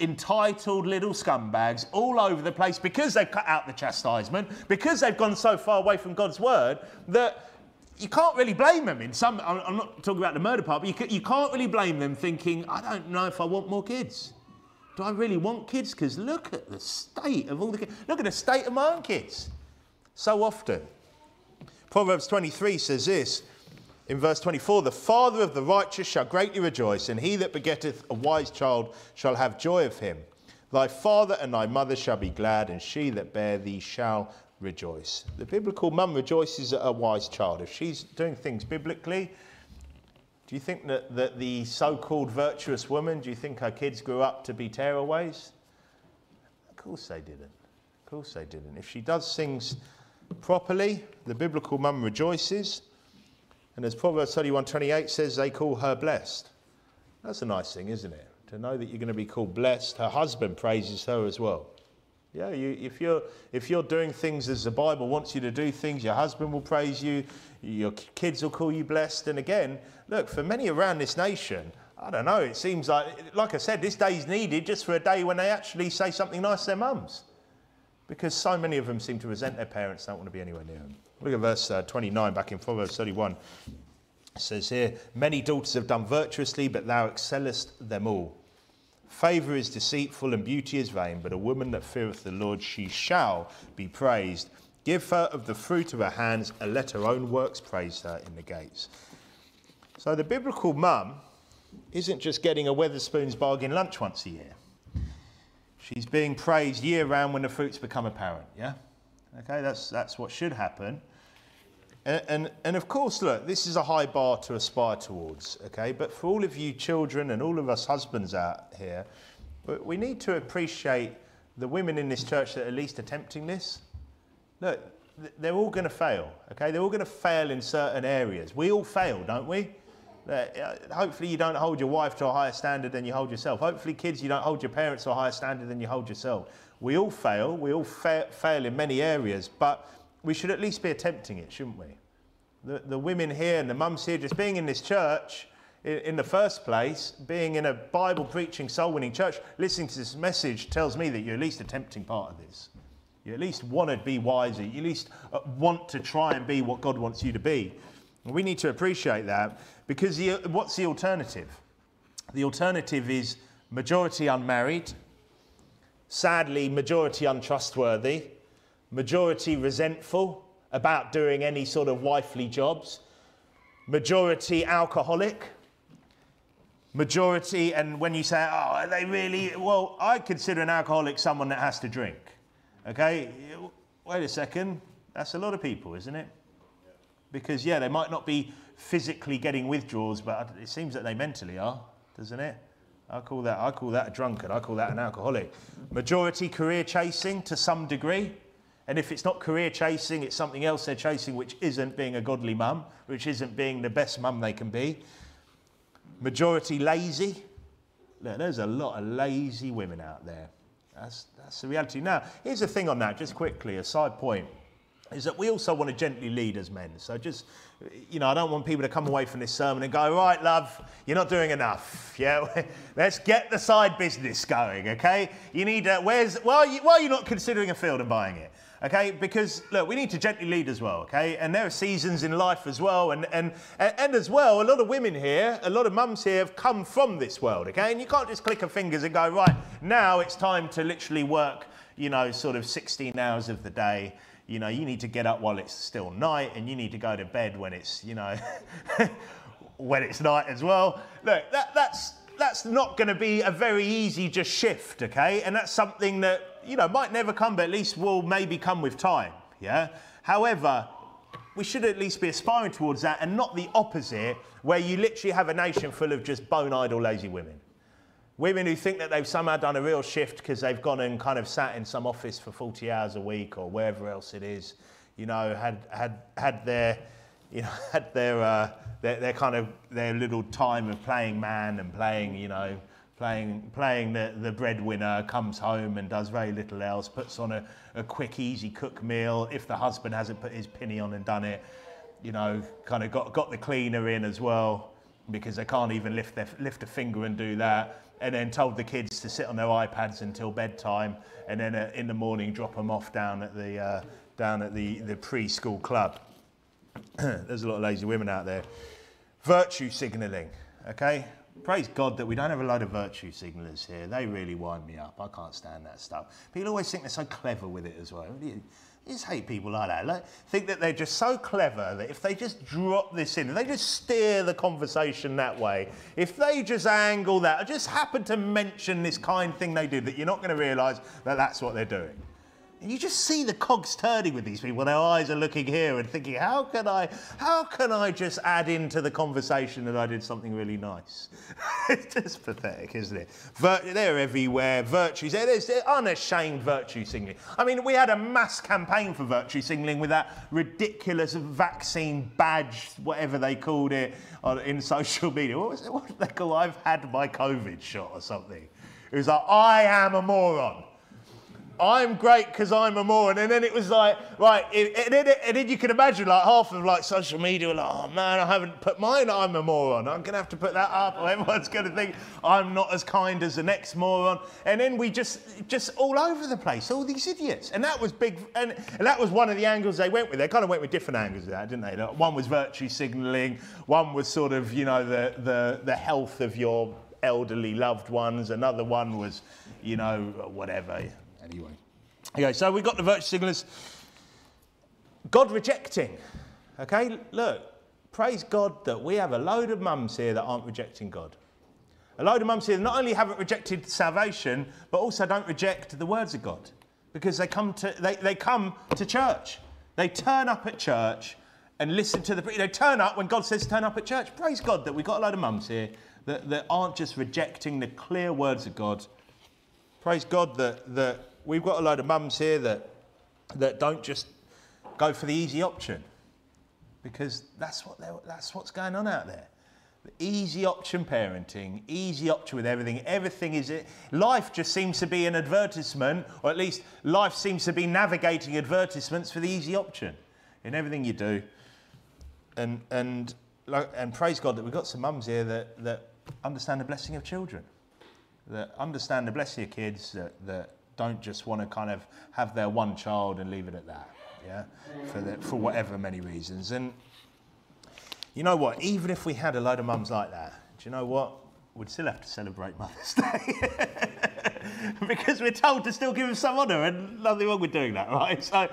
Speaker 1: entitled little scumbags all over the place because they've cut out the chastisement, because they've gone so far away from God's word that you can't really blame them in some. I'm not talking about the murder part, but you, you can't really blame them thinking, I don't know if I want more kids. Do I really want kids? Because look at the state of all the kids. Look at the state of my own kids. So often. Proverbs 23 says this in verse 24 The father of the righteous shall greatly rejoice, and he that begetteth a wise child shall have joy of him. Thy father and thy mother shall be glad, and she that bare thee shall rejoice. The biblical mum rejoices at a wise child. If she's doing things biblically, do you think that, that the so called virtuous woman, do you think her kids grew up to be tearaways? Of course they didn't. Of course they didn't. If she does things properly, the biblical mum rejoices. And as Proverbs 31 28 says, they call her blessed. That's a nice thing, isn't it? To know that you're going to be called blessed. Her husband praises her as well. Yeah, you, if, you're, if you're doing things as the Bible wants you to do things, your husband will praise you, your kids will call you blessed. And again, look, for many around this nation, I don't know, it seems like, like I said, this day's needed just for a day when they actually say something nice to their mums. Because so many of them seem to resent their parents, don't want to be anywhere near them. Look at verse uh, 29 back in Proverbs 31. It says here, Many daughters have done virtuously, but thou excellest them all. Favour is deceitful and beauty is vain, but a woman that feareth the Lord, she shall be praised. Give her of the fruit of her hands, and let her own works praise her in the gates. So the biblical mum isn't just getting a Wetherspoon's bargain lunch once a year. She's being praised year round when the fruits become apparent, yeah? Okay, that's, that's what should happen. And, and, and, of course, look, this is a high bar to aspire towards, okay? But for all of you children and all of us husbands out here, we need to appreciate the women in this church that are at least attempting this. Look, they're all going to fail, okay? They're all going to fail in certain areas. We all fail, don't we? Uh, hopefully, you don't hold your wife to a higher standard than you hold yourself. Hopefully, kids, you don't hold your parents to a higher standard than you hold yourself. We all fail. We all fa- fail in many areas, but we should at least be attempting it, shouldn't we? The, the women here and the mums here, just being in this church in, in the first place, being in a Bible preaching, soul winning church, listening to this message tells me that you're at least attempting part of this. You at least want to be wiser. You at least uh, want to try and be what God wants you to be. We need to appreciate that because the, what's the alternative? The alternative is majority unmarried, sadly, majority untrustworthy, majority resentful about doing any sort of wifely jobs, majority alcoholic, majority, and when you say, oh, are they really? Well, I consider an alcoholic someone that has to drink. Okay? Wait a second. That's a lot of people, isn't it? Because, yeah, they might not be physically getting withdrawals, but it seems that they mentally are, doesn't it? I call that, I call that a drunkard. I call that an alcoholic. Majority career chasing to some degree. And if it's not career chasing, it's something else they're chasing, which isn't being a godly mum, which isn't being the best mum they can be. Majority lazy. Look, there's a lot of lazy women out there. That's, that's the reality. Now, here's the thing on that, just quickly, a side point is that we also want to gently lead as men. So just, you know, I don't want people to come away from this sermon and go, right, love, you're not doing enough. Yeah, [LAUGHS] let's get the side business going, okay? You need, uh, where's, why are, you, why are you not considering a field and buying it? Okay, because look, we need to gently lead as well, okay? And there are seasons in life as well, and, and, and as well, a lot of women here, a lot of mums here have come from this world, okay? And you can't just click your fingers and go, right, now it's time to literally work, you know, sort of 16 hours of the day you know, you need to get up while it's still night and you need to go to bed when it's, you know, [LAUGHS] when it's night as well. Look, that, that's, that's not going to be a very easy just shift, okay? And that's something that, you know, might never come, but at least will maybe come with time, yeah? However, we should at least be aspiring towards that and not the opposite, where you literally have a nation full of just bone idle, lazy women. Women who think that they've somehow done a real shift because they've gone and kind of sat in some office for 40 hours a week or wherever else it is, you know, had, had, had their, you know, [LAUGHS] had their, uh, their, their kind of, their little time of playing man and playing, you know, playing, playing the, the breadwinner, comes home and does very little else, puts on a, a quick, easy cook meal. If the husband hasn't put his penny on and done it, you know, kind of got, got the cleaner in as well because they can't even lift, their, lift a finger and do that and then told the kids to sit on their iPads until bedtime, and then uh, in the morning drop them off down at the uh, down at the, the preschool club. [CLEARS THROAT] There's a lot of lazy women out there. Virtue signalling, okay? Praise God that we don't have a load of virtue signalers here. They really wind me up. I can't stand that stuff. People always think they're so clever with it as well. I just hate people like that. Like, think that they're just so clever that if they just drop this in, if they just steer the conversation that way, if they just angle that, or just happen to mention this kind thing they did, that you're not going to realise that that's what they're doing. And you just see the cogs turning with these people. Their eyes are looking here and thinking, how can I, how can I just add into the conversation that I did something really nice? [LAUGHS] it's just pathetic, isn't it? Vir- they're everywhere. Virtues. There's unashamed virtue signaling. I mean, we had a mass campaign for virtue signaling with that ridiculous vaccine badge, whatever they called it, on, in [LAUGHS] social media. What was it? What did they call? I've had my COVID shot or something. It was like, I am a moron. I'm great because I'm a moron. And then it was like, right, and then, and then you can imagine like half of like social media were like, oh man, I haven't put mine, I'm a moron. I'm going to have to put that up or [LAUGHS] everyone's going to think I'm not as kind as the next moron. And then we just, just all over the place, all these idiots. And that was big, and, and that was one of the angles they went with. They kind of went with different angles of that, didn't they? One was virtue signaling, one was sort of, you know, the, the, the health of your elderly loved ones. Another one was, you know, whatever anyway. Okay, so we've got the virtue signalers. God rejecting. Okay, look, praise God that we have a load of mums here that aren't rejecting God. A load of mums here that not only haven't rejected salvation, but also don't reject the words of God. Because they come to, they, they come to church. They turn up at church and listen to the, they turn up when God says turn up at church. Praise God that we've got a load of mums here that, that aren't just rejecting the clear words of God. Praise God that, that we've got a load of mums here that, that don't just go for the easy option because that's, what that's what's going on out there. The easy option parenting, easy option with everything. Everything is it. Life just seems to be an advertisement, or at least life seems to be navigating advertisements for the easy option in everything you do. And and and praise God that we've got some mums here that that understand the blessing of children, that understand the blessing of kids, that that don't just want to kind of have their one child and leave it at that, yeah, for, the, for whatever many reasons. And you know what? Even if we had a load of mums like that, do you know what? We'd still have to celebrate Mother's [LAUGHS] Day. because we're told to still give them some honour, and nothing wrong with doing that, right? So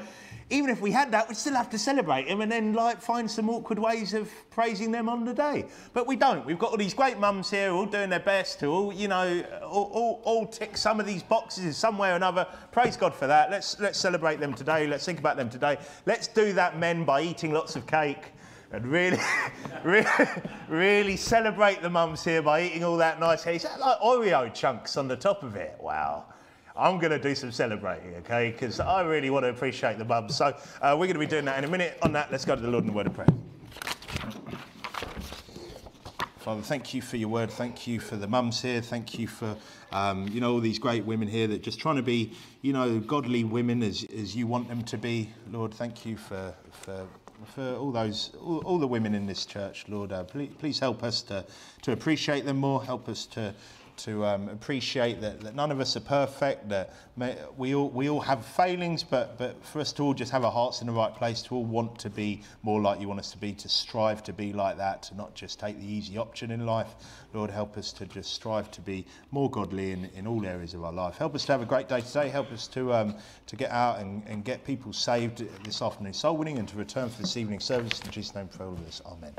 Speaker 1: even if we had that, we'd still have to celebrate them and then like find some awkward ways of praising them on the day. But we don't. We've got all these great mums here, all doing their best, to all you know, all, all, all tick some of these boxes in some way or another. Praise God for that. Let's let's celebrate them today. Let's think about them today. Let's do that, men, by eating lots of cake. And really, [LAUGHS] really, really celebrate the mums here by eating all that nice. Is that like Oreo chunks on the top of it? Wow. I'm going to do some celebrating, okay? Because I really want to appreciate the mums. So uh, we're going to be doing that in a minute. On that, let's go to the Lord in the word of prayer. Father, thank you for your word. Thank you for the mums here. Thank you for, um, you know, all these great women here that are just trying to be, you know, godly women as, as you want them to be. Lord, thank you for, for for all those, all, all, the women in this church, Lord. Uh, please, please, help us to, to appreciate them more. Help us to, to um, appreciate that, that none of us are perfect, that we, all, we all have failings, but, but for us to all just have our hearts in the right place, to all want to be more like you want us to be, to strive to be like that, to not just take the easy option in life. Lord, help us to just strive to be more godly in, in all areas of our life. Help us to have a great day today. Help us to, um, to get out and, and get people saved this afternoon soul winning and to return for this evening service. In Jesus' name, for all of this. Amen.